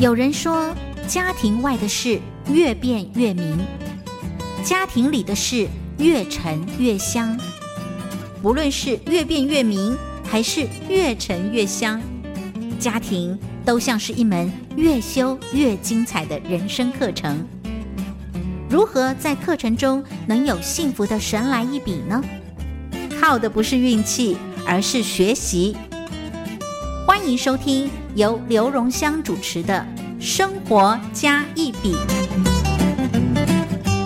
有人说，家庭外的事越变越明，家庭里的事越沉越香。不论是越变越明，还是越沉越香，家庭都像是一门越修越精彩的人生课程。如何在课程中能有幸福的神来一笔呢？靠的不是运气，而是学习。欢迎收听由刘荣香主持的《生活加一笔》，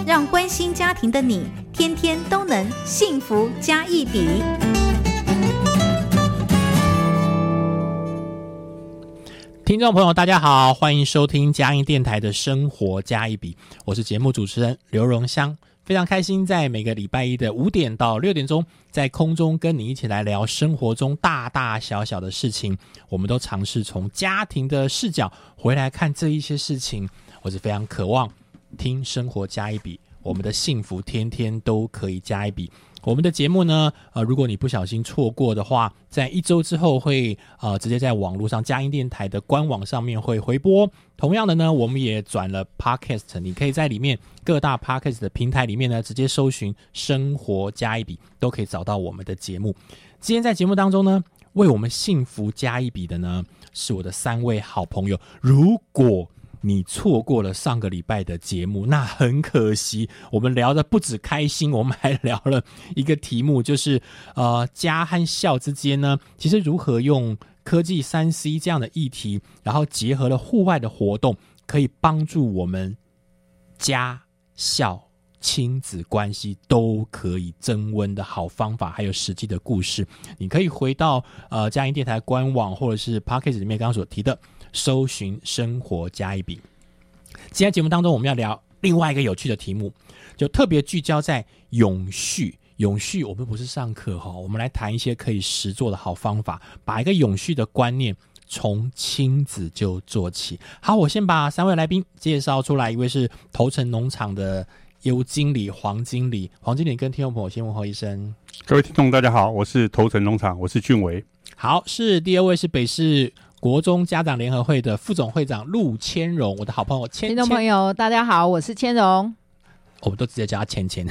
让关心家庭的你天天都能幸福加一笔。听众朋友，大家好，欢迎收听嘉音电台的《生活加一笔》，我是节目主持人刘荣香。非常开心，在每个礼拜一的五点到六点钟，在空中跟你一起来聊生活中大大小小的事情。我们都尝试从家庭的视角回来看这一些事情。我是非常渴望听生活加一笔，我们的幸福天天都可以加一笔。我们的节目呢，呃，如果你不小心错过的话，在一周之后会呃直接在网络上佳音电台的官网上面会回播。同样的呢，我们也转了 Podcast，你可以在里面各大 Podcast 的平台里面呢，直接搜寻“生活加一笔”，都可以找到我们的节目。今天在节目当中呢，为我们幸福加一笔的呢，是我的三位好朋友。如果你错过了上个礼拜的节目，那很可惜。我们聊的不止开心，我们还聊了一个题目，就是呃，家和校之间呢，其实如何用科技三 C 这样的议题，然后结合了户外的活动，可以帮助我们家校亲子关系都可以增温的好方法，还有实际的故事。你可以回到呃嘉音电台官网或者是 p o c k e t 里面刚刚所提的。搜寻生活加一笔。今天节目当中，我们要聊另外一个有趣的题目，就特别聚焦在永续。永续，我们不是上课哈，我们来谈一些可以实做的好方法，把一个永续的观念从亲子就做起。好，我先把三位来宾介绍出来，一位是头城农场的业务经理黄经理，黄经理跟听众朋友先问候一声。各位听众大家好，我是头城农场，我是俊伟。好，是第二位是北市。国中家长联合会的副总会长陆千荣，我的好朋友千。听众朋友，大家好，我是千荣。我们都直接叫他千千。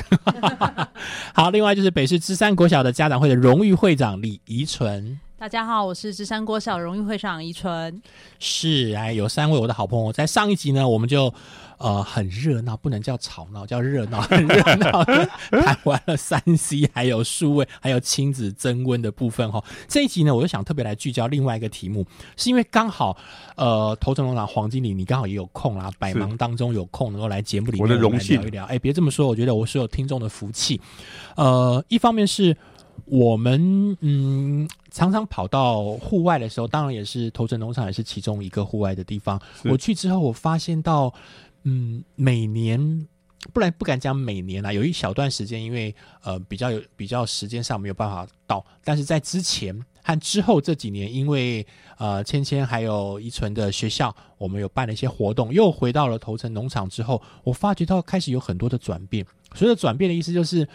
好，另外就是北市芝山国小的家长会的荣誉会长李怡纯。大家好，我是芝山国小荣誉会长宜纯。是，哎，有三位我的好朋友，在上一集呢，我们就。呃，很热闹，不能叫吵闹，叫热闹，很热闹。谈完了三 C，还有数位，还有亲子增温的部分哈。这一集呢，我就想特别来聚焦另外一个题目，是因为刚好呃，头城农场黄经理，你刚好也有空啦，百忙当中有空能够来节目里面来聊一聊。哎，别这么说，我觉得我是有听众的福气。呃，一方面是我们嗯，常常跑到户外的时候，当然也是头城农场也是其中一个户外的地方。我去之后，我发现到。嗯，每年不然不敢讲每年啦，有一小段时间，因为呃比较有比较时间上没有办法到，但是在之前和之后这几年，因为呃芊芊还有依纯的学校，我们有办了一些活动，又回到了头城农场之后，我发觉到开始有很多的转变。所谓的转变的意思就是，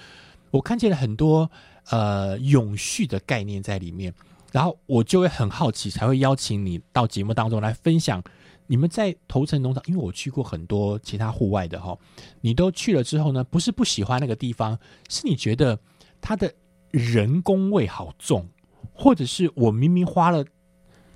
我看见了很多呃永续的概念在里面，然后我就会很好奇，才会邀请你到节目当中来分享。你们在头城农场，因为我去过很多其他户外的哈，你都去了之后呢，不是不喜欢那个地方，是你觉得它的人工味好重，或者是我明明花了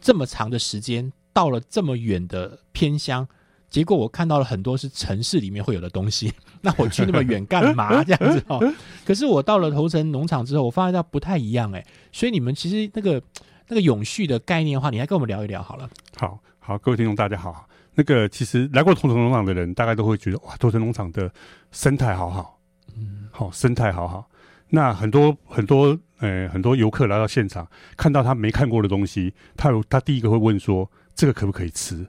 这么长的时间到了这么远的偏乡，结果我看到了很多是城市里面会有的东西，那我去那么远干嘛 这样子哦？可是我到了头城农场之后，我发现它不太一样哎，所以你们其实那个那个永续的概念的话，你来跟我们聊一聊好了。好。好，各位听众，大家好。那个其实来过头城农场的人，大概都会觉得哇，头城农场的生态好好，嗯，好生态好好。那很多很多呃很多游客来到现场，看到他没看过的东西，他他第一个会问说：这个可不可以吃？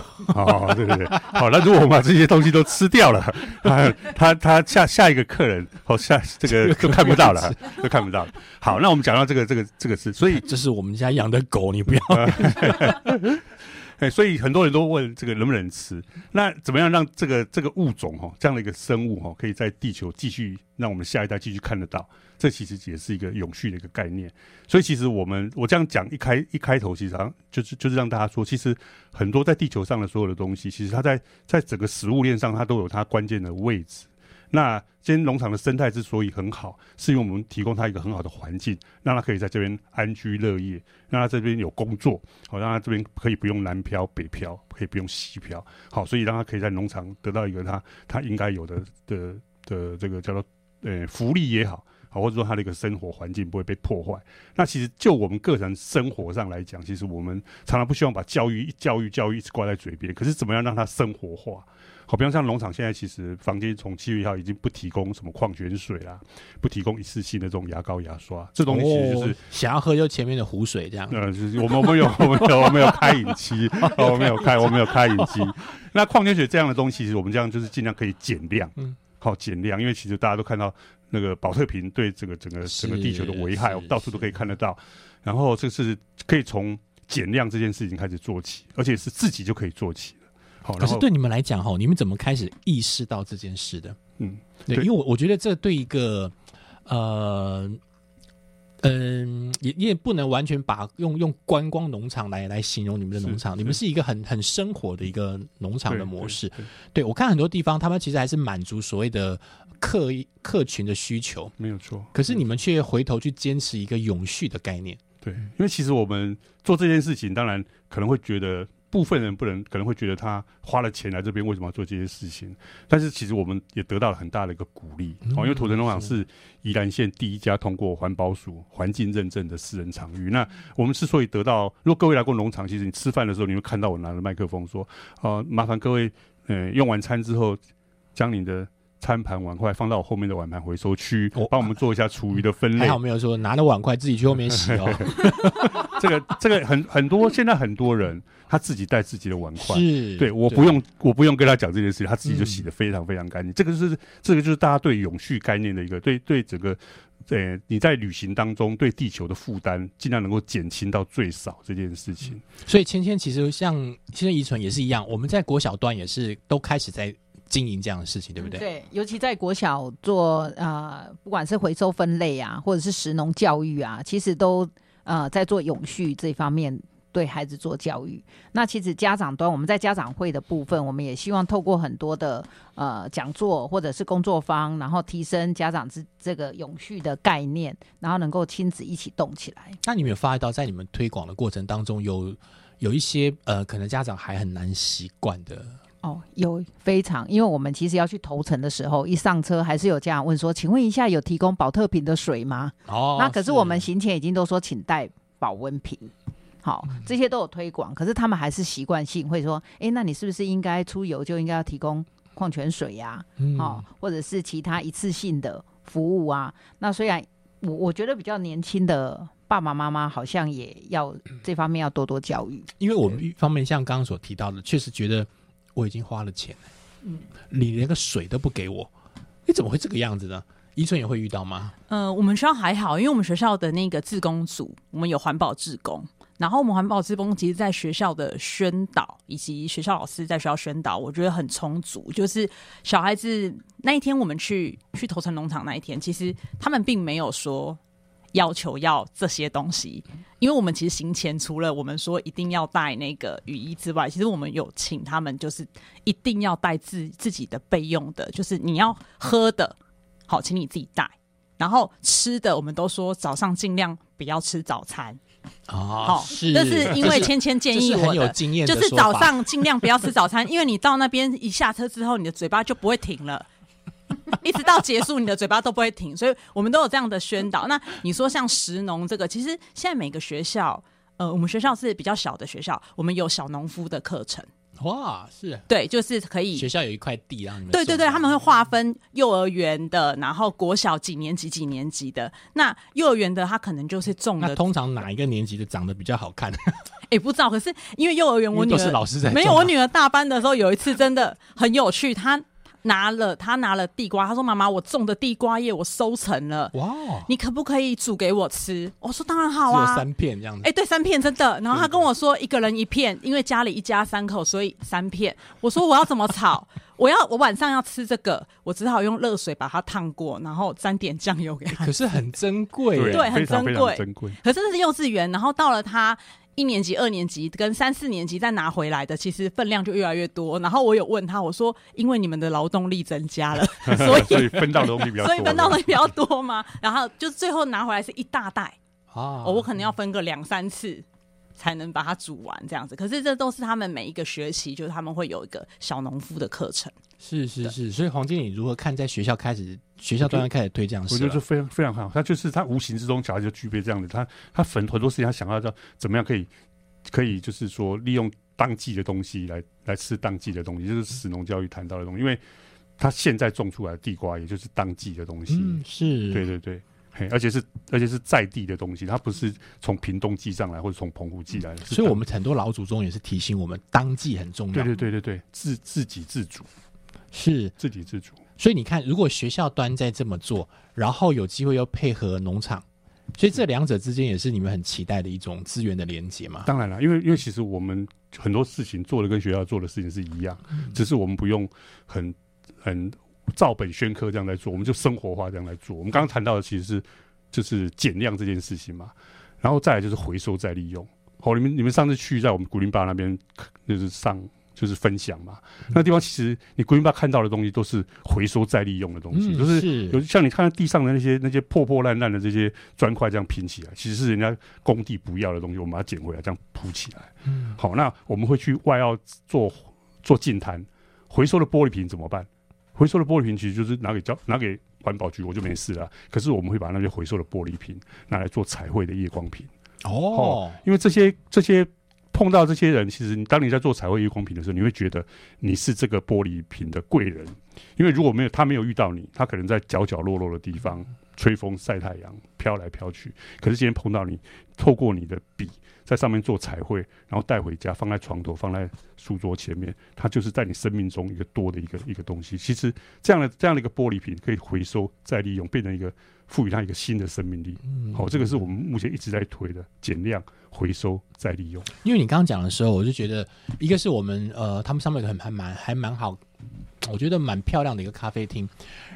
哦，对对对，好。那如果我们把这些东西都吃掉了，他他他下下一个客人，哦下这个 就看不到了，就看不到了。好，那我们讲到这个这个这个事，所以这是我们家养的狗，你不要。哎，所以很多人都问这个能不能吃？那怎么样让这个这个物种哈，这样的一个生物哈，可以在地球继续让我们下一代继续看得到？这其实也是一个永续的一个概念。所以其实我们我这样讲一开一开头，其实上就是就是让大家说，其实很多在地球上的所有的东西，其实它在在整个食物链上，它都有它关键的位置。那今天农场的生态之所以很好，是因为我们提供它一个很好的环境，让他可以在这边安居乐业，让他这边有工作，好让他这边可以不用南漂北漂，可以不用西漂，好，所以让他可以在农场得到一个他他应该有的的的这个叫做呃福利也好，好或者说他的一个生活环境不会被破坏。那其实就我们个人生活上来讲，其实我们常常不希望把教育教育教育一直挂在嘴边，可是怎么样让它生活化？好，比方像农场现在其实房间从七月一号已经不提供什么矿泉水啦，不提供一次性的这种牙膏牙刷，这东西其实就是想要喝就前面的湖水这样。呃，就是我们我们有我们有我们有开饮机，我们有开我们有开饮机。那矿泉水这样的东西，其实我们这样就是尽量可以减量，嗯，好减量，因为其实大家都看到那个保特瓶对这个整个整个地球的危害，我们到处都可以看得到。然后这是可以从减量这件事情开始做起，而且是自己就可以做起好。可是对你们来讲，哈，你们怎么开始意识到这件事的？嗯，对，因为我我觉得这对一个，呃，嗯，也也不能完全把用用观光农场来来形容你们的农场，你们是一个很很生活的一个农场的模式。对我看很多地方，他们其实还是满足所谓的客客群的需求，没有错。可是你们却回头去坚持一个永续的概念。对，因为其实我们做这件事情，当然可能会觉得。部分人不能可能会觉得他花了钱来这边为什么要做这些事情？但是其实我们也得到了很大的一个鼓励哦，因为土城农场是宜兰县第一家通过环保署环境认证的私人场域。那我们之所以得到，如果各位来过农场，其实你吃饭的时候你会看到我拿着麦克风说：“呃，麻烦各位，呃，用完餐之后将你的。”餐盘碗筷放到我后面的碗盘回收区，帮我们做一下厨余的分类。还好没有说拿着碗筷自己去后面洗哦。这个这个很很多，现在很多人他自己带自己的碗筷，是对，我不用我不用跟他讲这件事情，他自己就洗的非常非常干净。这个是这个就是大家对永续概念的一个对对整个对你在旅行当中对地球的负担尽量能够减轻到最少这件事情。所以芊芊其实像现在遗存也是一样，我们在国小段也是都开始在。经营这样的事情，对不对？对，尤其在国小做呃，不管是回收分类啊，或者是食农教育啊，其实都呃在做永续这方面对孩子做教育。那其实家长端，我们在家长会的部分，我们也希望透过很多的呃讲座或者是工作坊，然后提升家长之这个永续的概念，然后能够亲子一起动起来。那你们有发觉到，在你们推广的过程当中，有有一些呃，可能家长还很难习惯的。哦，有非常，因为我们其实要去投诚的时候，一上车还是有家长问说：“请问一下，有提供保特瓶的水吗？”哦，那可是我们行前已经都说，请带保温瓶。好，这些都有推广，可是他们还是习惯性会说：“哎，那你是不是应该出游就应该要提供矿泉水呀？哦，或者是其他一次性的服务啊？”那虽然我我觉得比较年轻的爸爸妈妈好像也要这方面要多多教育，因为我们一方面像刚刚所提到的，确实觉得。我已经花了钱，嗯，你连个水都不给我，你怎么会这个样子呢？伊春也会遇到吗？呃，我们学校还好，因为我们学校的那个自工组，我们有环保志工，然后我们环保志工其实在学校的宣导以及学校老师在学校宣导，我觉得很充足。就是小孩子那一天我们去去头城农场那一天，其实他们并没有说。要求要这些东西，因为我们其实行前除了我们说一定要带那个雨衣之外，其实我们有请他们就是一定要带自自己的备用的，就是你要喝的，好，请你自己带。然后吃的，我们都说早上尽量不要吃早餐。哦，是，这是因为芊芊建议我的，就是早上尽量不要吃早餐，因为你到那边一下车之后，你的嘴巴就不会停了。一直到结束，你的嘴巴都不会停，所以我们都有这样的宣导。那你说像石农这个，其实现在每个学校，呃，我们学校是比较小的学校，我们有小农夫的课程。哇，是对，就是可以。学校有一块地让你们。对对对，他们会划分幼儿园的，然后国小几年级几年级的。那幼儿园的他可能就是种的。通常哪一个年级的长得比较好看？哎，不知道。可是因为幼儿园，我女儿是老师在。没有，我女儿大班的时候有一次真的很有趣，她。拿了他拿了地瓜，他说：“妈妈，我种的地瓜叶我收成了，哇，你可不可以煮给我吃？”我说：“当然好啊。”三片这样子。哎，对，三片真的。然后他跟我说：“一个人一片，因为家里一家三口，所以三片。”我说：“我要怎么炒？我要我晚上要吃这个，我只好用热水把它烫过，然后沾点酱油给他。可是很珍贵，对，很珍贵，珍贵。可是那是幼稚园，然后到了他。一年级、二年级跟三四年级再拿回来的，其实分量就越来越多。然后我有问他，我说：“因为你们的劳动力增加了，所以分到的东西比较，所以分到的东西比较多吗？” 然后就最后拿回来是一大袋啊，我可能要分个两三次才能把它煮完这样子。可是这都是他们每一个学期，就是他们会有一个小农夫的课程。是是是，所以黄经理如何看在学校开始学校端开始推这样，我觉得是非常非常好。他就是他无形之中小孩就具备这样的，他他很很多事情他想要到怎么样可以可以就是说利用当季的东西来来吃当季的东西，就是史农教育谈到的东西。因为他现在种出来的地瓜也就是当季的东西，嗯，是对对对，嘿，而且是而且是在地的东西，它不是从屏东寄上来或者从澎湖寄来的。所以我们很多老祖宗也是提醒我们，当季很重要。对对对对对，自自给自足。是自给自足，所以你看，如果学校端在这么做，然后有机会又配合农场，所以这两者之间也是你们很期待的一种资源的连接嘛？当然了，因为因为其实我们很多事情做的跟学校做的事情是一样，只是我们不用很很照本宣科这样来做，我们就生活化这样来做。我们刚刚谈到的其实是就是减量这件事情嘛，然后再来就是回收再利用。好，你们你们上次去在我们古林坝那边就是上。就是分享嘛，那地方其实你古林巴看到的东西都是回收再利用的东西，就是有像你看到地上的那些那些破破烂烂的这些砖块这样拼起来，其实是人家工地不要的东西，我们把它捡回来这样铺起来。嗯，好，那我们会去外澳做做净滩，回收的玻璃瓶怎么办？回收的玻璃瓶其实就是拿给交拿给环保局，我就没事了。可是我们会把那些回收的玻璃瓶拿来做彩绘的夜光瓶。哦，因为这些这些。碰到这些人，其实你当你在做彩绘夜光瓶的时候，你会觉得你是这个玻璃瓶的贵人，因为如果没有他没有遇到你，他可能在角角落落的地方吹风晒太阳飘来飘去。可是今天碰到你，透过你的笔在上面做彩绘，然后带回家放在床头，放在书桌前面，它就是在你生命中一个多的一个一个东西。其实这样的这样的一个玻璃瓶可以回收再利用，变成一个赋予它一个新的生命力。好，这个是我们目前一直在推的减量。回收再利用，因为你刚刚讲的时候，我就觉得一个是我们呃，他们上面很还蛮还蛮好，我觉得蛮漂亮的一个咖啡厅。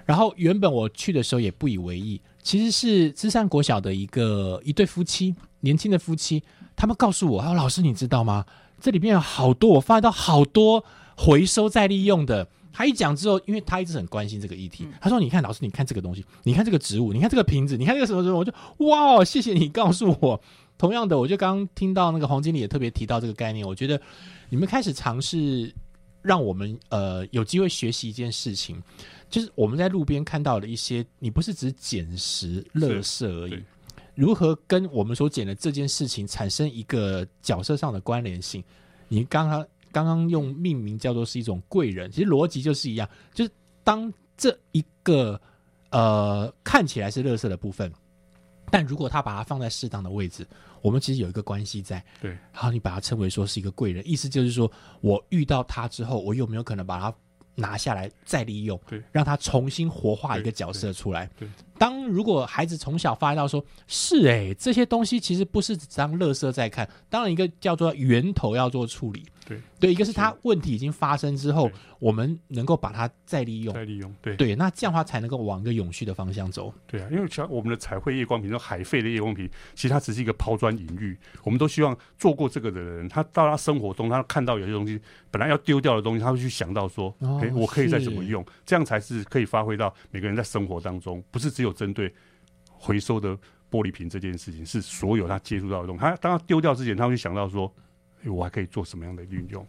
然后原本我去的时候也不以为意，其实是芝山国小的一个一对夫妻，年轻的夫妻，他们告诉我，说老师你知道吗？这里面有好多我发现到好多回收再利用的。他一讲之后，因为他一直很关心这个议题，他说：“你看老师，你看这个东西，你看这个植物，你看这个瓶子，你看这个什么什么。”我就哇，谢谢你告诉我。同样的，我就刚刚听到那个黄经理也特别提到这个概念，我觉得你们开始尝试让我们呃有机会学习一件事情，就是我们在路边看到的一些，你不是只捡拾垃圾而已，如何跟我们所讲的这件事情产生一个角色上的关联性？你刚刚刚刚用命名叫做是一种贵人，其实逻辑就是一样，就是当这一个呃看起来是乐色的部分。但如果他把它放在适当的位置，我们其实有一个关系在。对，然后你把它称为说是一个贵人，意思就是说我遇到他之后，我有没有可能把它拿下来再利用？对，让他重新活化一个角色出来。对，当如果孩子从小发现到说是哎，这些东西其实不是只当乐色在看，当然一个叫做源头要做处理。对对，一个是它问题已经发生之后，我们能够把它再利用，再利用，对对，那这样的话才能够往一个永续的方向走。对啊，因为像我们的彩绘夜光屏，说海废的夜光瓶，其实它只是一个抛砖引玉。我们都希望做过这个的人，他到他生活中，他看到有些东西本来要丢掉的东西，他会去想到说，哎，我可以再怎么用，这样才是可以发挥到每个人在生活当中，不是只有针对回收的玻璃瓶这件事情，是所有他接触到的东西。他当他丢掉之前，他会想到说。我还可以做什么样的运用？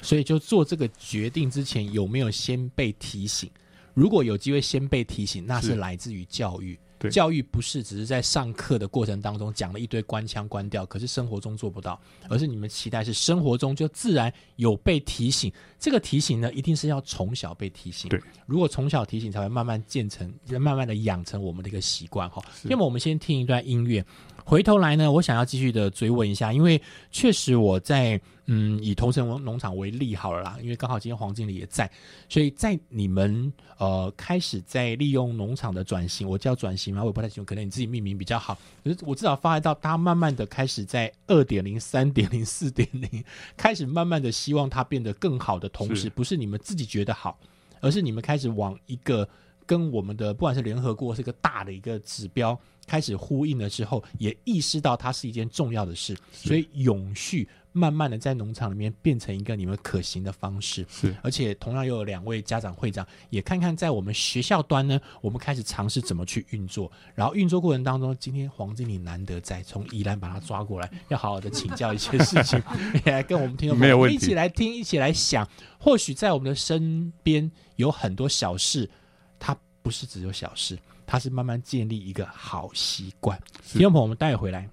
所以就做这个决定之前，有没有先被提醒？如果有机会先被提醒，那是来自于教育。教育不是只是在上课的过程当中讲了一堆官腔官调，可是生活中做不到，而是你们期待是生活中就自然有被提醒。这个提醒呢，一定是要从小被提醒。对，如果从小提醒，才会慢慢建成，慢慢的养成我们的一个习惯哈。要么我们先听一段音乐，回头来呢，我想要继续的追问一下，因为确实我在嗯以同城农场为例好了啦，因为刚好今天黄经理也在，所以在你们呃开始在利用农场的转型，我叫转型嘛？我也不太清楚，可能你自己命名比较好。可是我至少发现到，它慢慢的开始在二点零、三点零、四点零开始慢慢的希望它变得更好的同时，不是你们自己觉得好，而是你们开始往一个跟我们的不管是联合国是一个大的一个指标。开始呼应了之后，也意识到它是一件重要的事，所以永续慢慢的在农场里面变成一个你们可行的方式。是，而且同样又有两位家长会长，也看看在我们学校端呢，我们开始尝试怎么去运作。然后运作过程当中，今天黄经理难得在，从宜兰把他抓过来，要好好的请教一些事情，也 来跟我们听众朋友一起来听，一起来想。或许在我们的身边有很多小事，它不是只有小事。它是慢慢建立一个好习惯，听众朋友，我们带回来。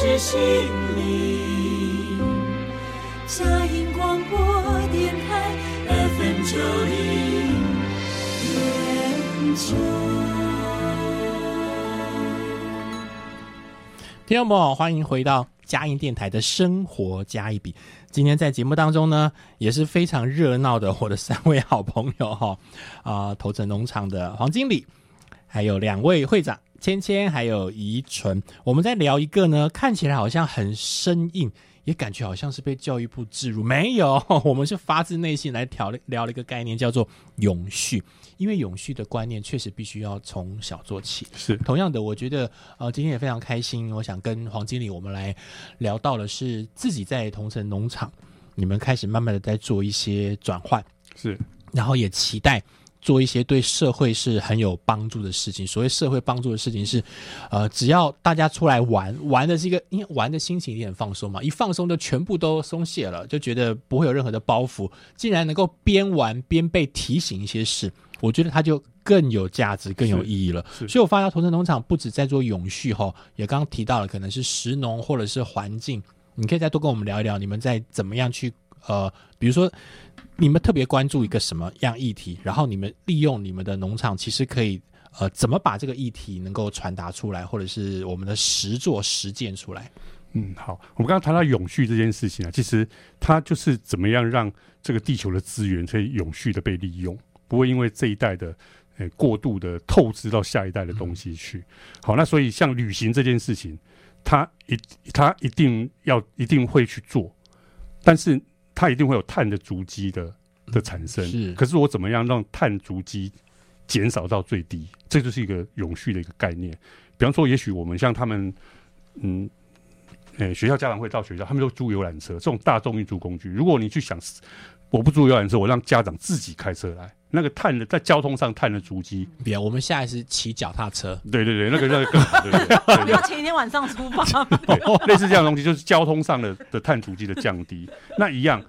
是心灵，嘉音广播电台 FM 九零点九。听众朋友，欢迎回到嘉音电台的生活加一笔。今天在节目当中呢，也是非常热闹的，我的三位好朋友哈啊，头城农场的黄经理，还有两位会长芊芊，还有怡纯，我们在聊一个呢，看起来好像很生硬。也感觉好像是被教育部置入，没有，我们是发自内心来聊聊了一个概念，叫做永续。因为永续的观念确实必须要从小做起。是同样的，我觉得呃，今天也非常开心，我想跟黄经理我们来聊到的是自己在同城农场，你们开始慢慢的在做一些转换，是，然后也期待。做一些对社会是很有帮助的事情。所谓社会帮助的事情是，呃，只要大家出来玩，玩的是一个，因为玩的心情也很放松嘛。一放松就全部都松懈了，就觉得不会有任何的包袱。竟然能够边玩边被提醒一些事，我觉得它就更有价值、更有意义了。所以我发现，同城农场不止在做永续哈，也刚刚提到了可能是食农或者是环境。你可以再多跟我们聊一聊，你们在怎么样去呃，比如说。你们特别关注一个什么样议题？然后你们利用你们的农场，其实可以呃，怎么把这个议题能够传达出来，或者是我们的实做实践出来？嗯，好，我们刚刚谈到永续这件事情啊，其实它就是怎么样让这个地球的资源可以永续的被利用，不会因为这一代的呃过度的透支到下一代的东西去。好，那所以像旅行这件事情，它一它一定要一定会去做，但是。它一定会有碳的足迹的的产生，是。可是我怎么样让碳足迹减少到最低？这就是一个永续的一个概念。比方说，也许我们像他们，嗯，诶，学校家长会到学校，他们都租游览车，这种大众运输工具。如果你去想，我不租游览车，我让家长自己开车来。那个碳的在交通上碳的足迹，别，我们下一次骑脚踏车。对对对，那个那个，要前一天晚上出发。类似这样的东西，就是交通上的的碳足迹的降低。那一样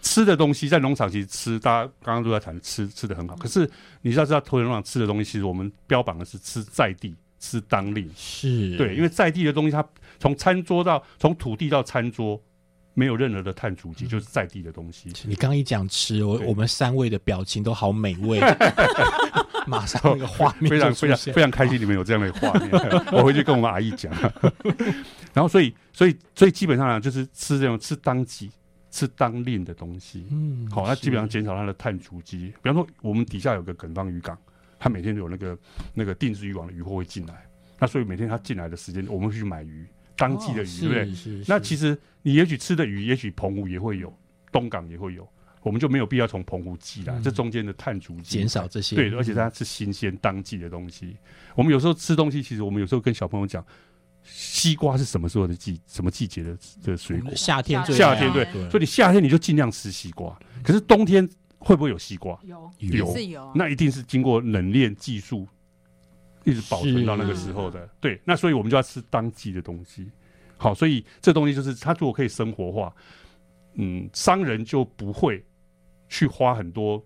吃的东西，在农场其实吃，大家刚刚都在谈吃，吃的很好。可是你要知道，投农场吃的东西，其实我们标榜的是吃在地，吃当令。是对，因为在地的东西，它从餐桌到从土地到餐桌。没有任何的碳足迹，就是在地的东西。你刚刚一讲吃，我我们三位的表情都好美味，马上那个画面非常非常非常开心，你们有这样的画面，我回去跟我们阿姨讲。然后，所以，所以，所以基本上呢，就是吃这种吃当季、吃当令的东西。嗯，好，那基本上减少它的碳足迹。比方说，我们底下有个耿方渔港，它每天都有那个那个定制渔网的渔货会进来，那所以每天它进来的时间，我们去买鱼。当季的鱼，对不对？那其实你也许吃的鱼，也许澎湖也会有，东港也会有，我们就没有必要从澎湖寄来。这中间的碳足迹减少这些，对，而且它是新鲜当季的东西。我们有时候吃东西，其实我们有时候跟小朋友讲，西瓜是什么时候的季，什么季节的的水果？夏天，夏天对。所以你夏天你就尽量吃西瓜。可是冬天会不会有西瓜？有，有，那一定是经过冷链技术。一直保存到那个时候的，对，那所以我们就要吃当季的东西。好，所以这东西就是它如果可以生活化，嗯，商人就不会去花很多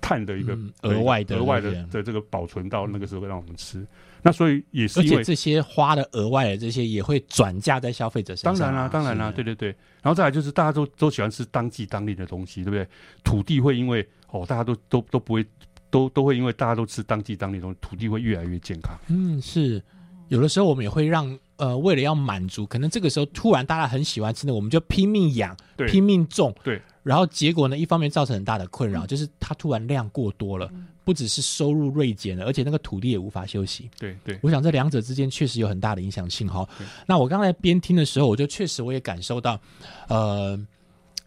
碳的一个额外的额外的的这个保存到那个时候让我们吃。那所以也是因为这些花的额外的这些也会转嫁在消费者身上。当然啦，当然啦，对对对。然后再来就是大家都都喜欢吃当季当令的东西，对不对？土地会因为哦，大家都都都不会。都都会因为大家都吃当季当地东西，土地会越来越健康。嗯，是有的时候我们也会让呃，为了要满足，可能这个时候突然大家很喜欢吃的，我们就拼命养，拼命种，对。然后结果呢，一方面造成很大的困扰，就是它突然量过多了，不只是收入锐减了，而且那个土地也无法休息。对对，我想这两者之间确实有很大的影响性哈。那我刚才边听的时候，我就确实我也感受到，呃。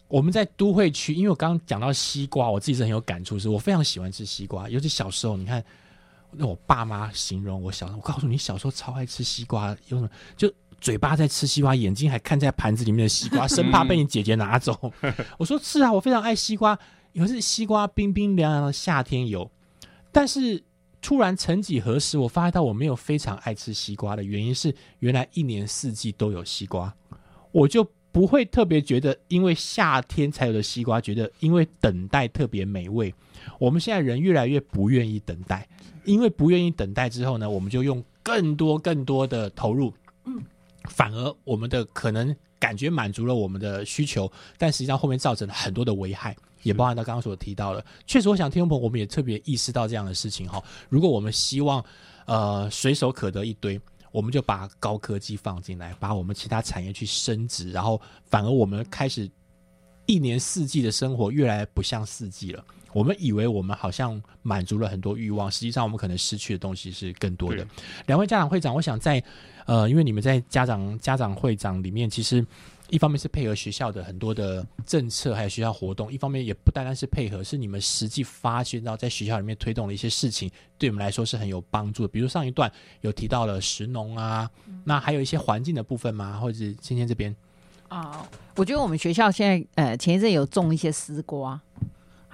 我们在都会区，因为我刚刚讲到西瓜，我自己是很有感触，是我非常喜欢吃西瓜，尤其小时候，你看，那我爸妈形容我小时候，我告诉你，小时候超爱吃西瓜，有什么就嘴巴在吃西瓜，眼睛还看在盘子里面的西瓜，生怕被你姐姐拿走。我说是啊，我非常爱西瓜，有是西瓜冰冰凉凉的夏天有，但是突然曾几何时，我发现到我没有非常爱吃西瓜的原因是，原来一年四季都有西瓜，我就。不会特别觉得，因为夏天才有的西瓜，觉得因为等待特别美味。我们现在人越来越不愿意等待，因为不愿意等待之后呢，我们就用更多更多的投入，反而我们的可能感觉满足了我们的需求，但实际上后面造成了很多的危害，也包含到刚刚所提到的。确实，我想听众朋友我们也特别意识到这样的事情哈。如果我们希望呃随手可得一堆。我们就把高科技放进来，把我们其他产业去升值，然后反而我们开始一年四季的生活越来越不像四季了。我们以为我们好像满足了很多欲望，实际上我们可能失去的东西是更多的。两位家长会长，我想在呃，因为你们在家长家长会长里面，其实一方面是配合学校的很多的政策，还有学校活动；一方面也不单单是配合，是你们实际发现到在学校里面推动的一些事情，对我们来说是很有帮助的。比如上一段有提到了食农啊，那还有一些环境的部分吗？或者是今天这边啊，我觉得我们学校现在呃前一阵有种一些丝瓜。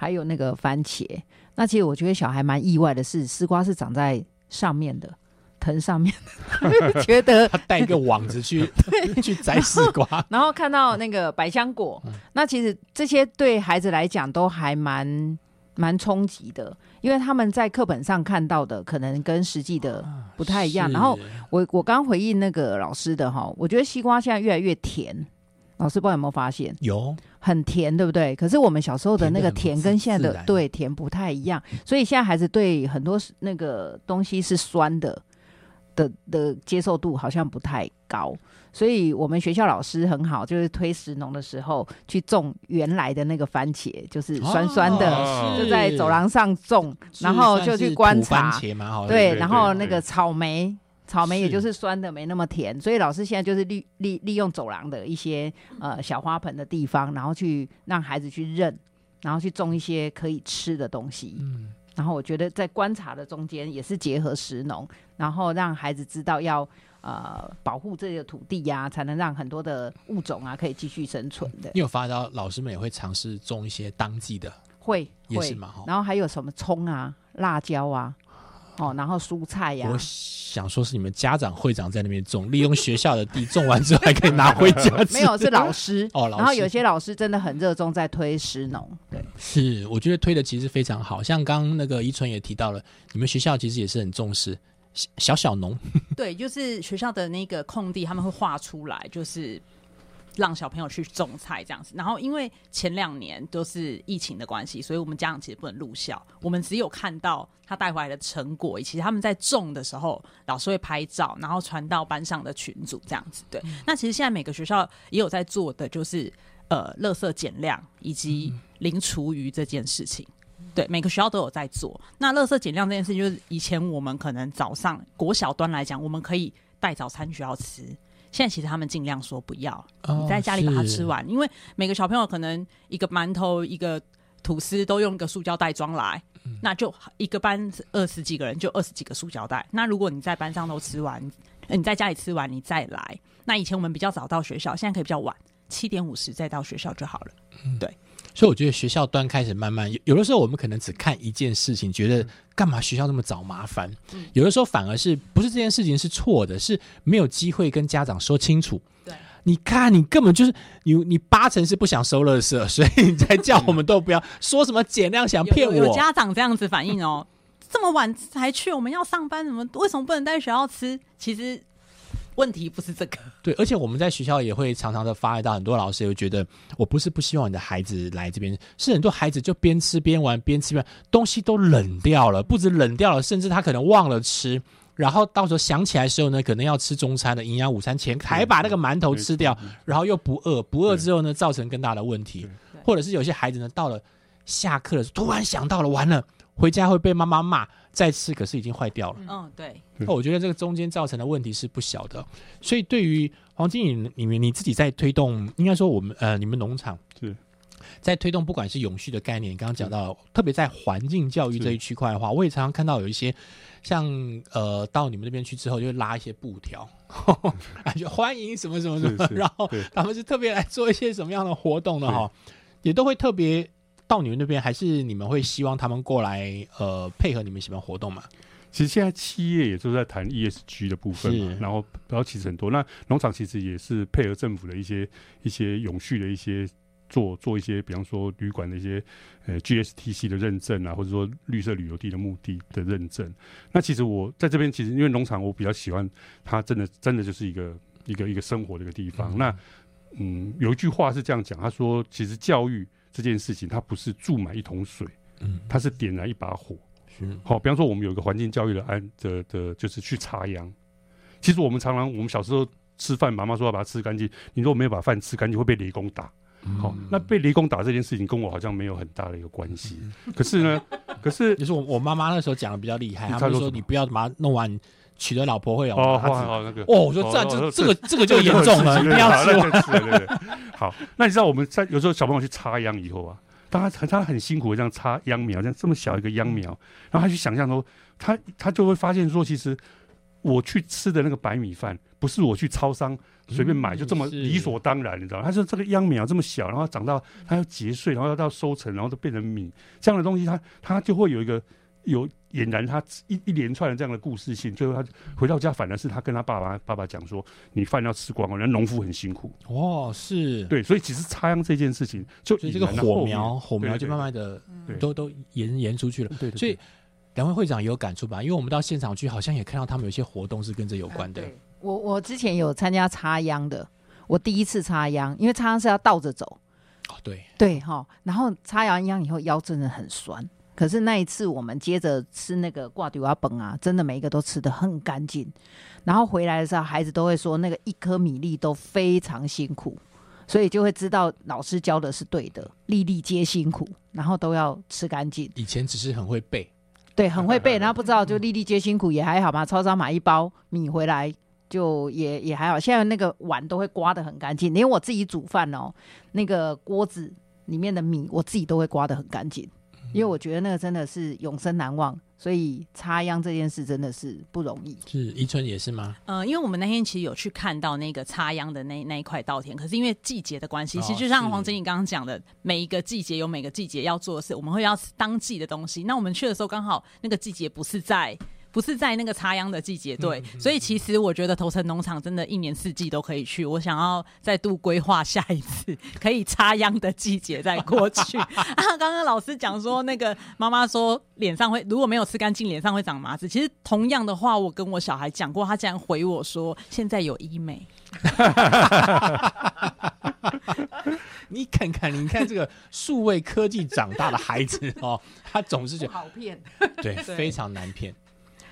还有那个番茄，那其实我觉得小孩蛮意外的是，丝瓜是长在上面的藤上面，觉得他带一个网子去 去摘丝瓜，然后看到那个百香果，那其实这些对孩子来讲都还蛮蛮冲击的，因为他们在课本上看到的可能跟实际的不太一样。然后我我刚回应那个老师的哈，我觉得西瓜现在越来越甜。老师不知道有没有发现，有很甜，对不对？可是我们小时候的那个甜跟现在的对甜不太一样，所以现在孩子对很多那个东西是酸的的的接受度好像不太高。所以我们学校老师很好，就是推食农的时候去种原来的那个番茄，就是酸酸的，就在走廊上种，然后就去观察。对，然后那个草莓。草莓也就是酸的，没那么甜，所以老师现在就是利利利用走廊的一些呃小花盆的地方，然后去让孩子去认，然后去种一些可以吃的东西。嗯，然后我觉得在观察的中间也是结合食农，然后让孩子知道要呃保护这个土地呀，才能让很多的物种啊可以继续生存的。你有发到老师们也会尝试种一些当季的，会也是嘛？然后还有什么葱啊、辣椒啊。哦，然后蔬菜呀，我想说是你们家长会长在那边种，利用学校的地种完之后还可以拿回家。没有，是老师 哦。然后有些老师真的很热衷在推食农，对，是我觉得推的其实非常好。像刚刚那个宜春也提到了，你们学校其实也是很重视小小农。对，就是学校的那个空地，他们会画出来，就是。让小朋友去种菜这样子，然后因为前两年都是疫情的关系，所以我们家长其实不能入校，我们只有看到他带回来的成果，以及他们在种的时候，老师会拍照，然后传到班上的群组这样子。对，那其实现在每个学校也有在做的，就是呃，垃圾减量以及零厨余这件事情。对，每个学校都有在做。那垃圾减量这件事情，就是以前我们可能早上国小端来讲，我们可以带早餐学校吃。现在其实他们尽量说不要，你在家里把它吃完，因为每个小朋友可能一个馒头、一个吐司都用一个塑胶袋装来，那就一个班二十几个人就二十几个塑胶袋。那如果你在班上都吃完，你在家里吃完你再来，那以前我们比较早到学校，现在可以比较晚，七点五十再到学校就好了。对。所以我觉得学校端开始慢慢有，有的时候我们可能只看一件事情，觉得干嘛学校那么找麻烦？有的时候反而是不是这件事情是错的，是没有机会跟家长说清楚。对，你看你根本就是你，你八成是不想收垃圾，所以你才叫我们都不要 说什么减量，想骗我。有家长这样子反应哦，这么晚才去，我们要上班，怎么为什么不能在学校吃？其实。问题不是这个，对，而且我们在学校也会常常的发现到很多老师也会觉得，我不是不希望你的孩子来这边，是很多孩子就边吃边玩，边吃边东西都冷掉了，不止冷掉了，甚至他可能忘了吃，然后到时候想起来的时候呢，可能要吃中餐的营养午餐前，还把那个馒头吃掉，然后又不饿，不饿之后呢，造成更大的问题，或者是有些孩子呢，到了下课的时候突然想到了，完了，回家会被妈妈骂。再吃可是已经坏掉了。嗯，对。那我觉得这个中间造成的问题是不小的。所以对于黄经理，你们你自己在推动，应该说我们呃，你们农场是在推动，不管是永续的概念，刚刚讲到，特别在环境教育这一区块的话，我也常常看到有一些像呃，到你们那边去之后，就会拉一些布条，感觉欢迎什么什么什么，然后他们是特别来做一些什么样的活动的哈，也都会特别。到你们那边，还是你们会希望他们过来呃配合你们什么活动嘛？其实现在企业也都在谈 ESG 的部分嘛，然后然后其实很多，那农场其实也是配合政府的一些一些永续的一些做做一些，比方说旅馆的一些呃 GSTC 的认证啊，或者说绿色旅游地的目的的认证。那其实我在这边，其实因为农场我比较喜欢它，真的真的就是一个一个一个生活的一个地方。那嗯，有一句话是这样讲，他说其实教育。这件事情，它不是注满一桶水，嗯，它是点燃一把火。好，比方说，我们有一个环境教育的安的的，就是去插秧。其实我们常常我们小时候吃饭，妈妈说要把它吃干净，你如果没有把饭吃干净，会被雷公打。好，那被雷公打这件事情跟我好像没有很大的一个关系。可是呢，可是就是我我妈妈那时候讲的比较厉害，她说你不要把它弄完，娶了老婆会有哦，好那个哦，我说这这这个这个就严重了，一定要吃。对对对，好，那你知道我们在有时候小朋友去插秧以后啊，当他他很辛苦这样插秧苗，这样这么小一个秧苗，然后他去想象说，他他就会发现说，其实我去吃的那个白米饭，不是我去超商。随便买就这么理所当然，你知道？他说这个秧苗这么小，然后长到它要结穗，然后要到收成，然后就变成米这样的东西，他他就会有一个有俨然他一一连串的这样的故事性。最后他回到家，反而是他跟他爸爸爸爸讲说：“你饭要吃光了，人农夫很辛苦。”哦，是对，所以其实插秧这件事情，就这个火苗火苗就慢慢的都都延延出去了。对，所以两位会长有感触吧？因为我们到现场去，好像也看到他们有些活动是跟这有关的。我我之前有参加插秧的，我第一次插秧，因为插秧是要倒着走，哦对对哈，然后插完秧以后腰真的很酸，可是那一次我们接着吃那个挂丢啊本啊，真的每一个都吃的很干净，然后回来的时候孩子都会说那个一颗米粒都非常辛苦，所以就会知道老师教的是对的，粒粒皆辛苦，然后都要吃干净。以前只是很会背，对，很会背，然后不知道就粒粒皆辛苦也还好嘛，超商买一包米回来。就也也还好，现在那个碗都会刮得很干净，连我自己煮饭哦，那个锅子里面的米我自己都会刮得很干净，因为我觉得那个真的是永生难忘，所以插秧这件事真的是不容易。是宜春也是吗？呃，因为我们那天其实有去看到那个插秧的那那一块稻田，可是因为季节的关系，其实就像黄经理刚刚讲的，每一个季节有每个季节要做的事，我们会要当季的东西。那我们去的时候刚好那个季节不是在。不是在那个插秧的季节，对，所以其实我觉得头城农场真的一年四季都可以去。我想要再度规划下一次可以插秧的季节再过去。啊，刚刚老师讲说那个妈妈说脸上会如果没有吃干净，脸上会长麻子。其实同样的话，我跟我小孩讲过，他竟然回我说现在有医美。你看看，你看这个数位科技长大的孩子哦，他总是觉得好骗，对，非常难骗。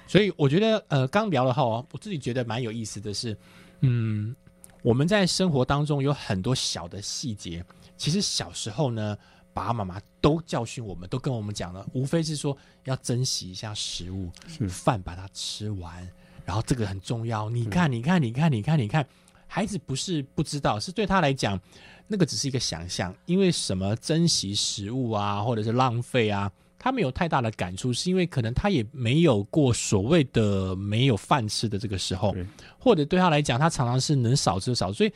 所以我觉得，呃，刚聊了哈，我自己觉得蛮有意思的是，嗯，我们在生活当中有很多小的细节，其实小时候呢，爸爸妈妈都教训我们，都跟我们讲了，无非是说要珍惜一下食物，饭把它吃完，然后这个很重要。你看，你看，你看，你看，你看，孩子不是不知道，是对他来讲，那个只是一个想象，因为什么珍惜食物啊，或者是浪费啊。他没有太大的感触，是因为可能他也没有过所谓的没有饭吃的这个时候，或者对他来讲，他常常是能少吃少，所以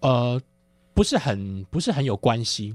呃不是很不是很有关系。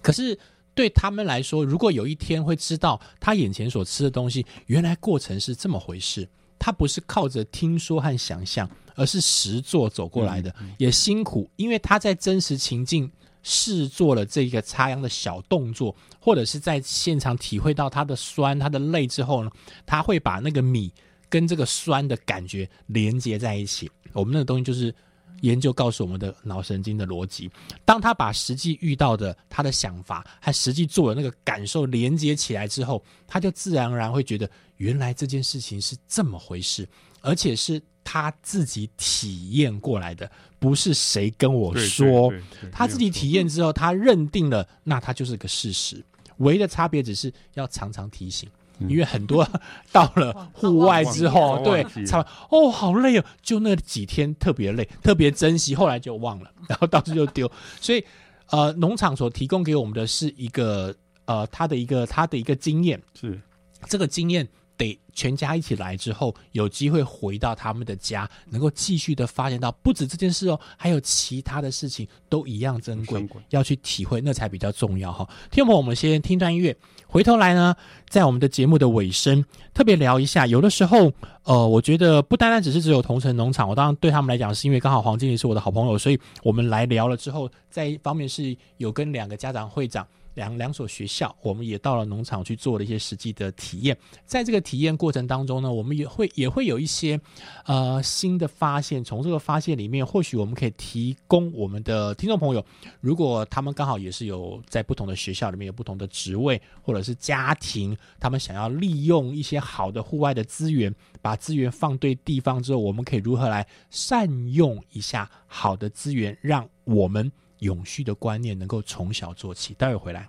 可是对他们来说，如果有一天会知道他眼前所吃的东西，原来过程是这么回事，他不是靠着听说和想象，而是实做走过来的，也辛苦，因为他在真实情境。试做了这个插秧的小动作，或者是在现场体会到它的酸、它的累之后呢，他会把那个米跟这个酸的感觉连接在一起。我们那个东西就是研究告诉我们的脑神经的逻辑。当他把实际遇到的他的想法和实际做的那个感受连接起来之后，他就自然而然会觉得，原来这件事情是这么回事，而且是。他自己体验过来的，不是谁跟我说。他自己体验之后，他认定了，那他就是个事实。唯一的差别只是要常常提醒，因为很多到了户外之后，对，差哦，好累哦，就那几天特别累，特别珍惜，后来就忘了，然后到处就丢。所以，呃，农场所提供给我们的是一个，呃，他的一个他的一个经验，是这个经验。得全家一起来之后，有机会回到他们的家，能够继续的发现到不止这件事哦，还有其他的事情都一样珍贵，要去体会，那才比较重要哈。听众朋友，我们先听段音乐，回头来呢，在我们的节目的尾声，特别聊一下。有的时候，呃，我觉得不单单只是只有同城农场，我当然对他们来讲，是因为刚好黄经理是我的好朋友，所以我们来聊了之后，在一方面是有跟两个家长会长。两两所学校，我们也到了农场去做了一些实际的体验。在这个体验过程当中呢，我们也会也会有一些呃新的发现。从这个发现里面，或许我们可以提供我们的听众朋友，如果他们刚好也是有在不同的学校里面有不同的职位，或者是家庭，他们想要利用一些好的户外的资源，把资源放对地方之后，我们可以如何来善用一下好的资源，让我们。永续的观念能够从小做起，待会回来。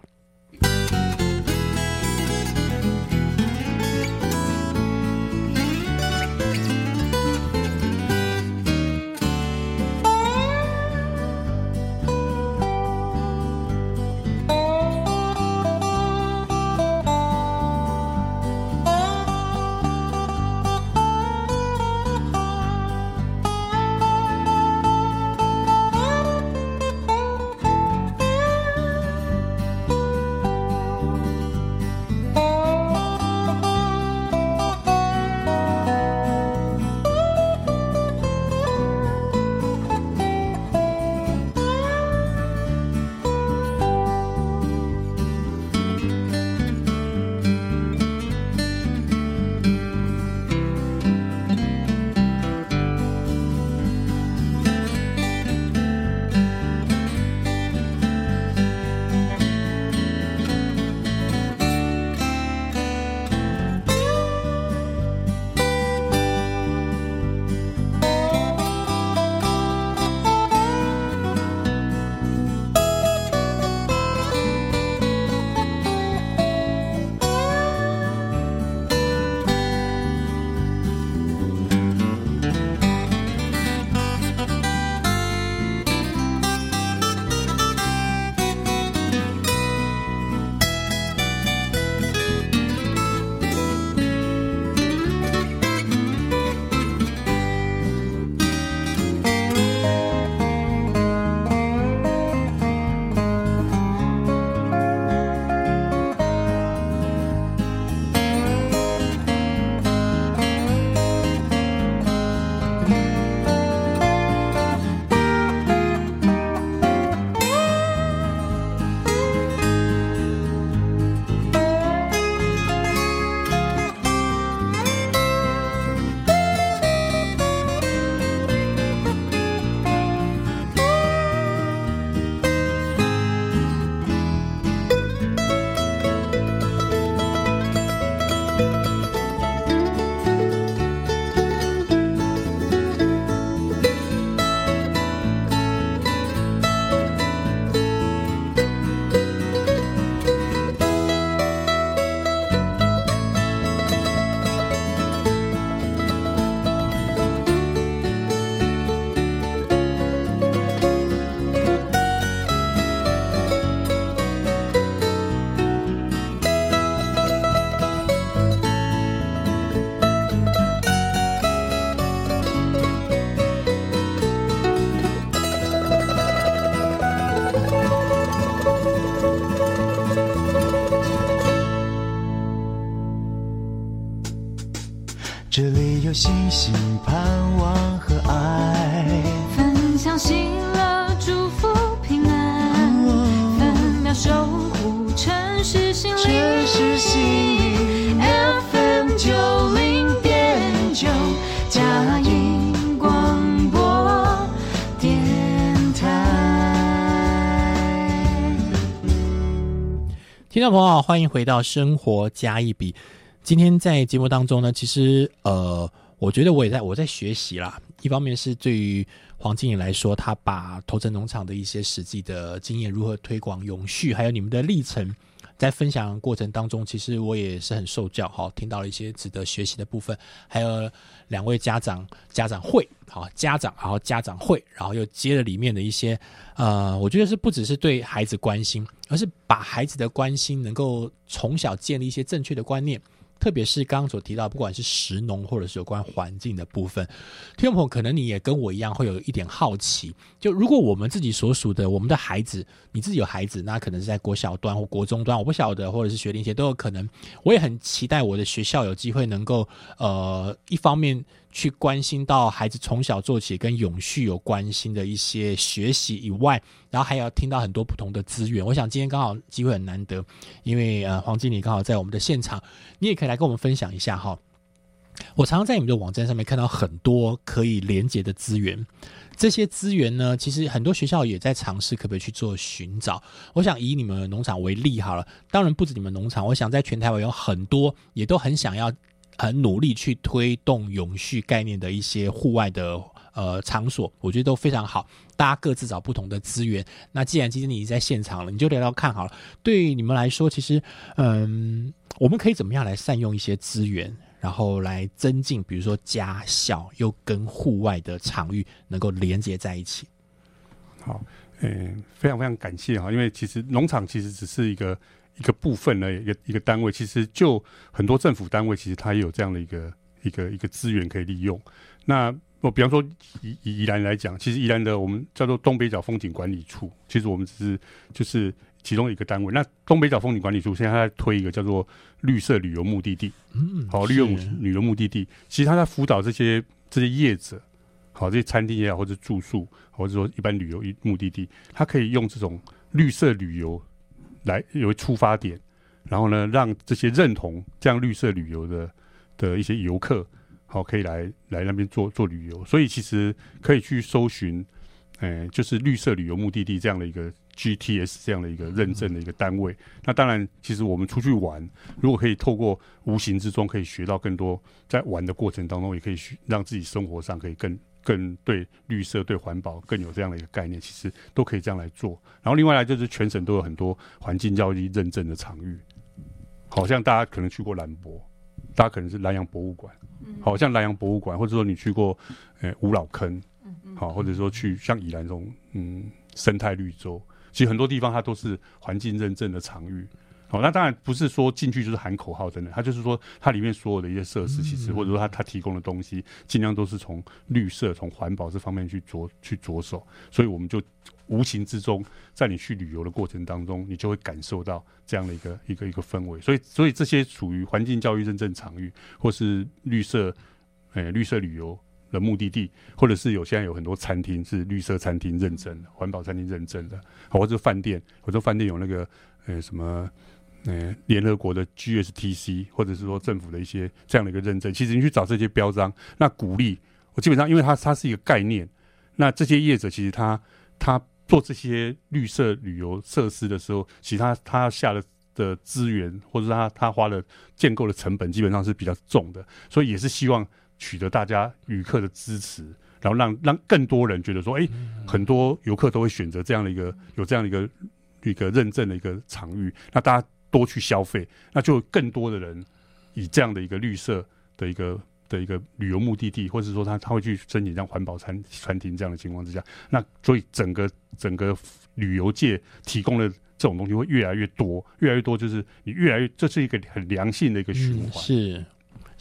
众朋友，欢迎回到生活加一笔。今天在节目当中呢，其实呃，我觉得我也在我在学习啦。一方面是对于黄经理来说，他把头城农场的一些实际的经验如何推广永续，还有你们的历程，在分享过程当中，其实我也是很受教，哈，听到了一些值得学习的部分。还有两位家长家长会，好家长，然后家长会，然后又接了里面的一些呃，我觉得是不只是对孩子关心，而是把孩子的关心能够从小建立一些正确的观念。特别是刚刚所提到，不管是食农或者是有关环境的部分，听众朋友，可能你也跟我一样会有一点好奇。就如果我们自己所属的我们的孩子，你自己有孩子，那可能是在国小端或国中端，我不晓得，或者是学龄前都有可能。我也很期待我的学校有机会能够，呃，一方面去关心到孩子从小做起跟永续有关心的一些学习以外，然后还要听到很多不同的资源。我想今天刚好机会很难得，因为呃黄经理刚好在我们的现场，你也可以来跟我们分享一下哈。我常常在你们的网站上面看到很多可以连接的资源。这些资源呢，其实很多学校也在尝试可不可以去做寻找。我想以你们农场为例好了，当然不止你们农场，我想在全台湾有很多也都很想要、很努力去推动永续概念的一些户外的呃场所，我觉得都非常好。大家各自找不同的资源。那既然今天你已经在现场了，你就聊聊看好了。对你们来说，其实嗯，我们可以怎么样来善用一些资源？然后来增进，比如说家校又跟户外的场域能够连接在一起。好，嗯，非常非常感谢哈，因为其实农场其实只是一个一个部分呢一个一个单位，其实就很多政府单位其实它也有这样的一个一个一个资源可以利用。那我比方说以以宜兰来讲，其实宜兰的我们叫做东北角风景管理处，其实我们只是就是。其中一个单位，那东北角风景管理处现在它在推一个叫做绿色旅游目的地，嗯，好，绿游旅游目的地，其实它在辅导这些这些业者，好，这些餐厅也好，或者住宿，或者说一般旅游目的地，它可以用这种绿色旅游来为出发点，然后呢，让这些认同这样绿色旅游的的一些游客，好，可以来来那边做做旅游，所以其实可以去搜寻，哎，就是绿色旅游目的地这样的一个。GTS 这样的一个认证的一个单位，那当然，其实我们出去玩，如果可以透过无形之中可以学到更多，在玩的过程当中，也可以学让自己生活上可以更更对绿色、对环保更有这样的一个概念，其实都可以这样来做。然后另外来就是全省都有很多环境教育认证的场域，好像大家可能去过兰博，大家可能是南洋博物馆，好像南洋博物馆，或者说你去过诶五老坑，好，或者说去像宜兰这种嗯生态绿洲。其实很多地方它都是环境认证的场域，好，那当然不是说进去就是喊口号等等，它就是说它里面所有的一些设施，其实或者说它它提供的东西，尽量都是从绿色、从环保这方面去着去着手，所以我们就无形之中在你去旅游的过程当中，你就会感受到这样的一个一个一个氛围，所以所以这些属于环境教育认证场域或是绿色，诶绿色旅游。的目的地，或者是有现在有很多餐厅是绿色餐厅认证的、环保餐厅认证的，或者饭店，或者饭店有那个呃什么呃联合国的 GSTC，或者是说政府的一些这样的一个认证。其实你去找这些标章，那鼓励我基本上，因为它它是一个概念，那这些业者其实他他做这些绿色旅游设施的时候，其实他他下的的资源，或者他他花的建构的成本，基本上是比较重的，所以也是希望。取得大家旅客的支持，然后让让更多人觉得说，哎，很多游客都会选择这样的一个有这样的一个一个认证的一个场域，那大家多去消费，那就更多的人以这样的一个绿色的一个的一个旅游目的地，或者说他他会去申请这样环保餐餐厅这样的情况之下，那所以整个整个旅游界提供的这种东西会越来越多，越来越多，就是你越来越这是一个很良性的一个循环，是。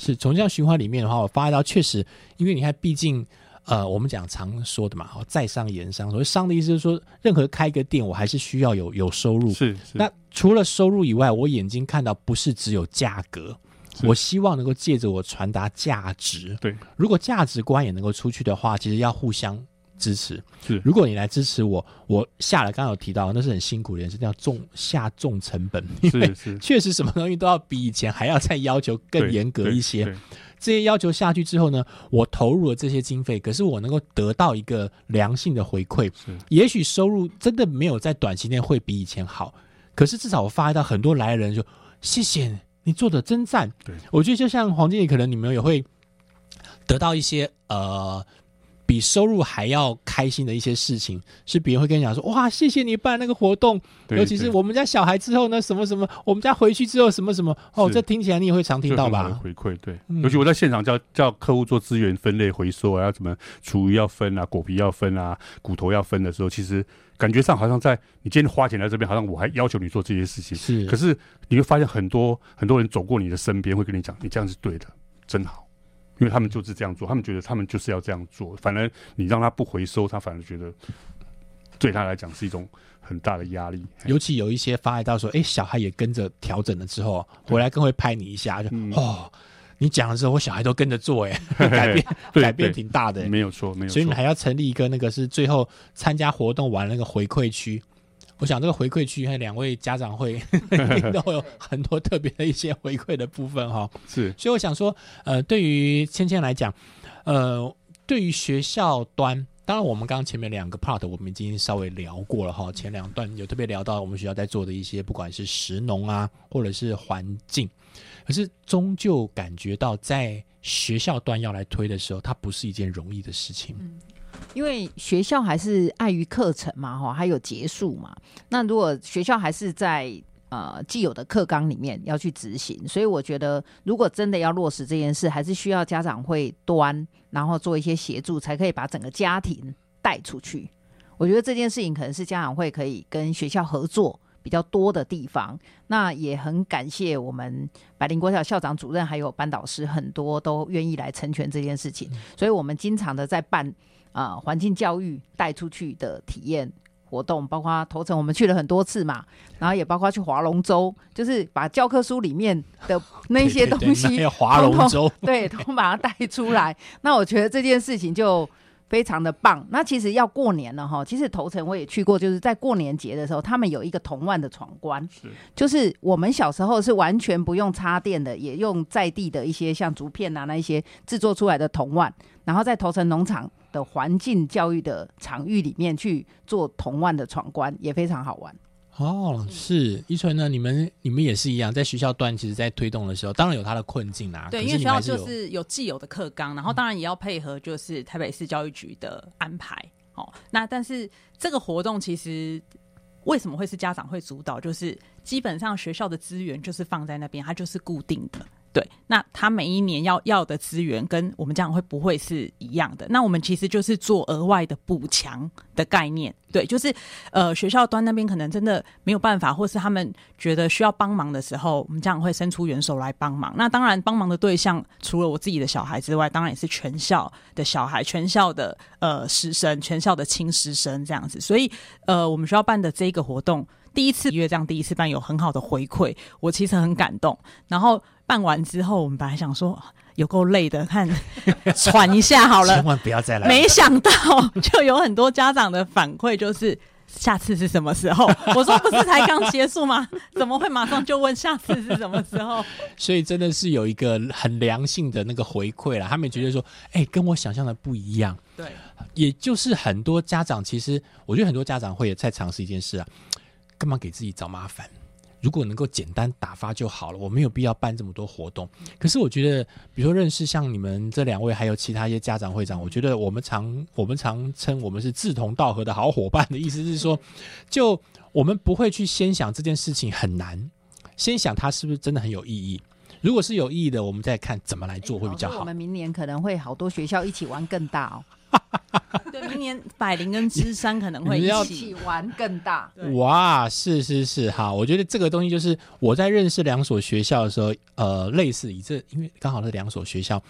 是从这样循环里面的话，我发现到确实，因为你看，毕竟，呃，我们讲常说的嘛，好，在商言商，所谓商的意思就是说，任何开一个店，我还是需要有有收入。是是。那除了收入以外，我眼睛看到不是只有价格，我希望能够借着我传达价值。对。如果价值观也能够出去的话，其实要互相。支持是，如果你来支持我，我下了，刚刚有提到，那是很辛苦的，是要重下重成本，因为确实什么东西都要比以前还要再要求更严格一些。这些要求下去之后呢，我投入了这些经费，可是我能够得到一个良性的回馈。也许收入真的没有在短期内会比以前好，可是至少我发现到很多来的人说：“谢谢你做的真赞。”对，我觉得就像黄经理，可能你们也会得到一些呃。比收入还要开心的一些事情，是别人会跟你讲说：“哇，谢谢你办那个活动，尤其是我们家小孩之后呢，什么什么，我们家回去之后什么什么。”哦，这听起来你也会常听到吧？回馈对，尤其我在现场叫叫客户做资源分类回收啊，要怎么厨余要分啊，果皮要分啊，骨头要分的时候，其实感觉上好像在你今天花钱来这边，好像我还要求你做这些事情。是，可是你会发现很多很多人走过你的身边，会跟你讲：“你这样是对的，真好。”因为他们就是这样做，他们觉得他们就是要这样做。反而你让他不回收，他反而觉得对他来讲是一种很大的压力。尤其有一些发来到说：“哎，小孩也跟着调整了之后，回来更会拍你一下，就哦，你讲的时候，我小孩都跟着做，哎，改变改变挺大的，没有错，没有错。所以你们还要成立一个那个是最后参加活动完那个回馈区。我想这个回馈区还有两位家长会 都有很多特别的一些回馈的部分哈。是，所以我想说，呃，对于芊芊来讲，呃，对于学校端。当然，我们刚刚前面两个 part 我们已经稍微聊过了哈，前两段有特别聊到我们学校在做的一些，不管是食农啊，或者是环境，可是终究感觉到在学校端要来推的时候，它不是一件容易的事情。嗯，因为学校还是碍于课程嘛，哈，还有结束嘛。那如果学校还是在呃既有的课纲里面要去执行，所以我觉得如果真的要落实这件事，还是需要家长会端。然后做一些协助，才可以把整个家庭带出去。我觉得这件事情可能是家长会可以跟学校合作比较多的地方。那也很感谢我们百灵国小校长、主任还有班导师，很多都愿意来成全这件事情。所以我们经常的在办啊环境教育带出去的体验。活动包括头城，我们去了很多次嘛，然后也包括去划龙舟，就是把教科书里面的那些东西划龙舟，对，都把它带出来。那我觉得这件事情就非常的棒。那其实要过年了哈，其实头城我也去过，就是在过年节的时候，他们有一个铜万的闯关，是，就是我们小时候是完全不用插电的，也用在地的一些像竹片啊那一些制作出来的铜万，然后在头城农场。的环境教育的场域里面去做同万的闯关也非常好玩哦。是依纯呢，你们你们也是一样，在学校端，其实在推动的时候，当然有它的困境啊。对，因为学校就是有既有的课纲，然后当然也要配合就是台北市教育局的安排。哦，那但是这个活动其实为什么会是家长会主导？就是基本上学校的资源就是放在那边，它就是固定的。对，那他每一年要要的资源跟我们这样会不会是一样的？那我们其实就是做额外的补强的概念。对，就是呃学校端那边可能真的没有办法，或是他们觉得需要帮忙的时候，我们这样会伸出援手来帮忙。那当然，帮忙的对象除了我自己的小孩之外，当然也是全校的小孩、全校的呃师生、全校的亲师生这样子。所以呃，我们学校办的这个活动，第一次约这样第一次办有很好的回馈，我其实很感动。然后。办完之后，我们本来想说有够累的，看 喘一下好了，千万不要再来。没想到就有很多家长的反馈，就是下次是什么时候？我说不是才刚结束吗？怎么会马上就问下次是什么时候？所以真的是有一个很良性的那个回馈了，他们觉得说，哎，跟我想象的不一样。对，也就是很多家长其实，我觉得很多家长会在尝试一件事啊，干嘛给自己找麻烦？如果能够简单打发就好了，我没有必要办这么多活动。可是我觉得，比如说认识像你们这两位，还有其他一些家长会长，我觉得我们常我们常称我们是志同道合的好伙伴的意思是说，就我们不会去先想这件事情很难，先想它是不是真的很有意义。如果是有意义的，我们再看怎么来做会比较好。我们明年可能会好多学校一起玩更大哦。对，明年百灵跟芝山可能会一起玩更大。哇，是是是，好，我觉得这个东西就是我在认识两所学校的时候，呃，类似以这，因为刚好是两所学校，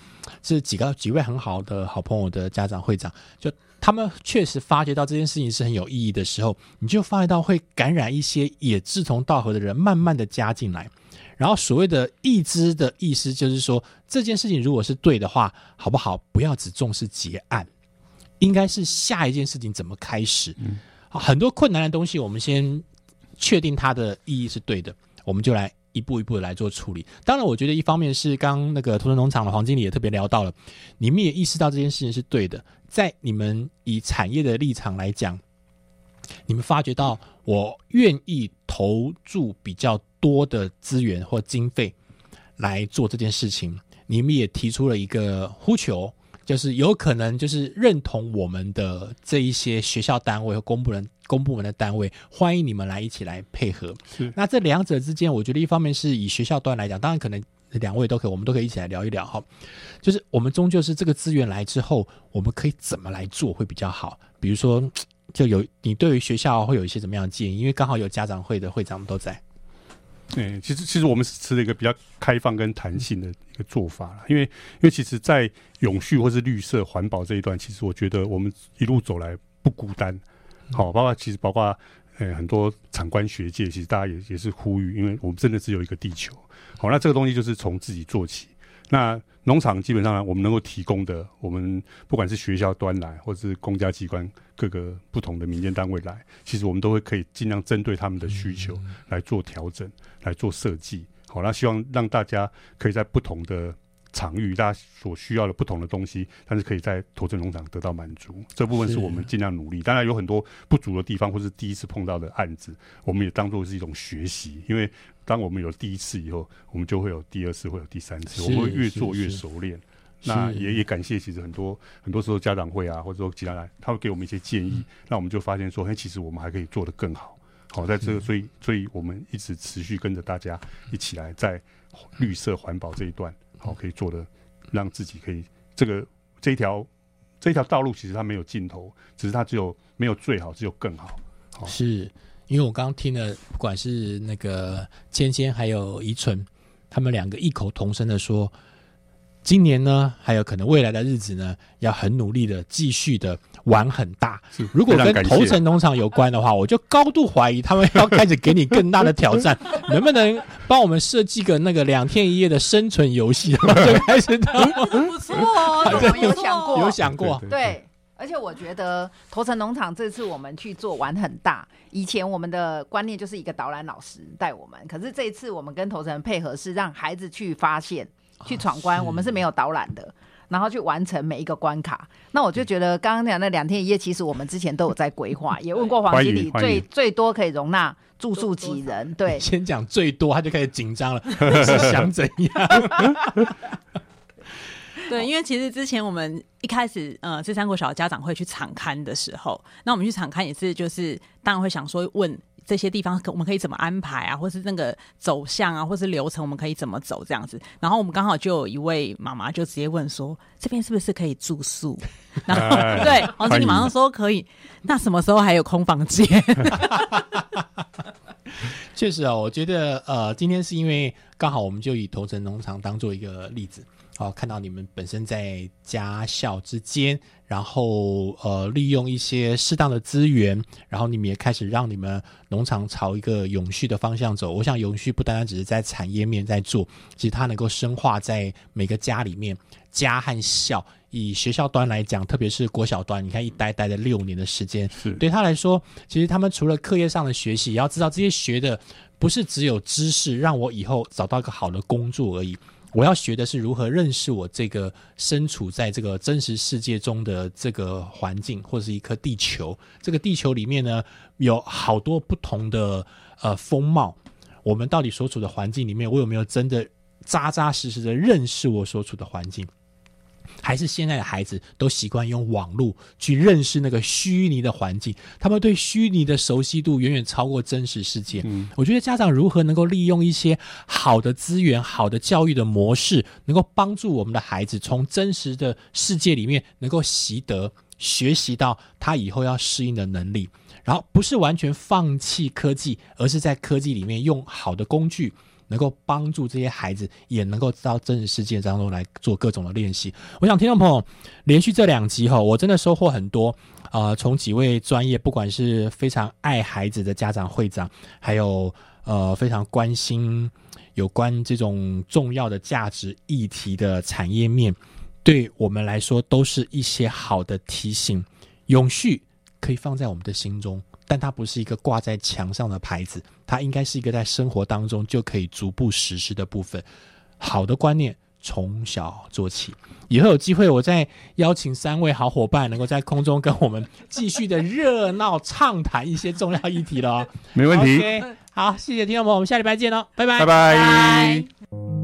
是几个几位很好的好朋友的家长会长，就他们确实发觉到这件事情是很有意义的时候，你就发觉到会感染一些也志同道合的人，慢慢的加进来。然后所谓的义知的意思就是说，这件事情如果是对的话，好不好？不要只重视结案。应该是下一件事情怎么开始？嗯，很多困难的东西，我们先确定它的意义是对的，我们就来一步一步的来做处理。当然，我觉得一方面是刚那个土城农场的黄经理也特别聊到了，你们也意识到这件事情是对的，在你们以产业的立场来讲，你们发觉到我愿意投注比较多的资源或经费来做这件事情，你们也提出了一个呼求。就是有可能就是认同我们的这一些学校单位和公部门、公部门的单位，欢迎你们来一起来配合。那这两者之间，我觉得一方面是以学校端来讲，当然可能两位都可以，我们都可以一起来聊一聊哈。就是我们终究是这个资源来之后，我们可以怎么来做会比较好？比如说，就有你对于学校会有一些怎么样的建议？因为刚好有家长会的会长们都在。对，其实其实我们是持了一个比较开放跟弹性的一个做法了，因为因为其实，在永续或是绿色环保这一段，其实我觉得我们一路走来不孤单，好，包括其实包括呃很多厂官学界，其实大家也也是呼吁，因为我们真的只有一个地球，好，那这个东西就是从自己做起，那农场基本上我们能够提供的，我们不管是学校端来，或者是公家机关各个不同的民间单位来，其实我们都会可以尽量针对他们的需求来做调整，来做设计。好，那希望让大家可以在不同的场域，大家所需要的不同的东西，但是可以在投资农场得到满足。这部分是我们尽量努力。当然有很多不足的地方，或是第一次碰到的案子，我们也当做是一种学习，因为。当我们有第一次以后，我们就会有第二次，会有第三次，我们会越做越熟练。那也也感谢，其实很多很多时候家长会啊，或者说其他人，他会给我们一些建议，那我们就发现说，哎，其实我们还可以做得更好。好，在这个，所以所以我们一直持续跟着大家一起来，在绿色环保这一段，好，可以做的让自己可以这个这一条这一条道路，其实它没有尽头，只是它只有没有最好，只有更好。好，是。因为我刚刚听了，不管是那个芊芊还有宜纯，他们两个异口同声的说，今年呢，还有可能未来的日子呢，要很努力的继续的玩很大。如果跟头城农场有关的话，我就高度怀疑他们要开始给你更大的挑战，能不能帮我们设计个那个两天一夜的生存游戏？就开始，不错，我们有想过，有想过，对。而且我觉得头城农场这次我们去做玩很大。以前我们的观念就是一个导览老师带我们，可是这一次我们跟头城配合是让孩子去发现、去闯关，我们是没有导览的，然后去完成每一个关卡。那我就觉得刚刚讲那两天一夜，其实我们之前都有在规划，也问过黄经理，最最多可以容纳住宿几人？对，先讲最多，他就开始紧张了，是想怎样？对，因为其实之前我们一开始，呃，这三国小家长会去场刊的时候，那我们去场刊也是，就是当然会想说，问这些地方可我们可以怎么安排啊，或是那个走向啊，或是流程我们可以怎么走这样子。然后我们刚好就有一位妈妈就直接问说，这边是不是可以住宿？然后对黄经理马上说可以。那什么时候还有空房间？确实啊，我觉得呃，今天是因为刚好我们就以头城农场当做一个例子。好，看到你们本身在家校之间，然后呃，利用一些适当的资源，然后你们也开始让你们农场朝一个永续的方向走。我想永续不单单只是在产业面在做，其实它能够深化在每个家里面。家和校，以学校端来讲，特别是国小端，你看一待待了六年的时间，对他来说，其实他们除了课业上的学习，也要知道这些学的不是只有知识，让我以后找到一个好的工作而已。我要学的是如何认识我这个身处在这个真实世界中的这个环境，或者是一颗地球。这个地球里面呢，有好多不同的呃风貌。我们到底所处的环境里面，我有没有真的扎扎实实的认识我所处的环境？还是现在的孩子都习惯用网络去认识那个虚拟的环境，他们对虚拟的熟悉度远远超过真实世界。嗯，我觉得家长如何能够利用一些好的资源、好的教育的模式，能够帮助我们的孩子从真实的世界里面能够习得、学习到他以后要适应的能力，然后不是完全放弃科技，而是在科技里面用好的工具。能够帮助这些孩子，也能够到真实世界当中来做各种的练习。我想听众朋友连续这两集哈，我真的收获很多啊！从几位专业，不管是非常爱孩子的家长会长，还有呃非常关心有关这种重要的价值议题的产业面，对我们来说都是一些好的提醒。永续可以放在我们的心中。但它不是一个挂在墙上的牌子，它应该是一个在生活当中就可以逐步实施的部分。好的观念从小做起，以后有机会我再邀请三位好伙伴，能够在空中跟我们继续的热闹畅谈一些重要议题了。没问题。好，谢谢听众朋友，我们下礼拜见喽，拜拜，拜拜。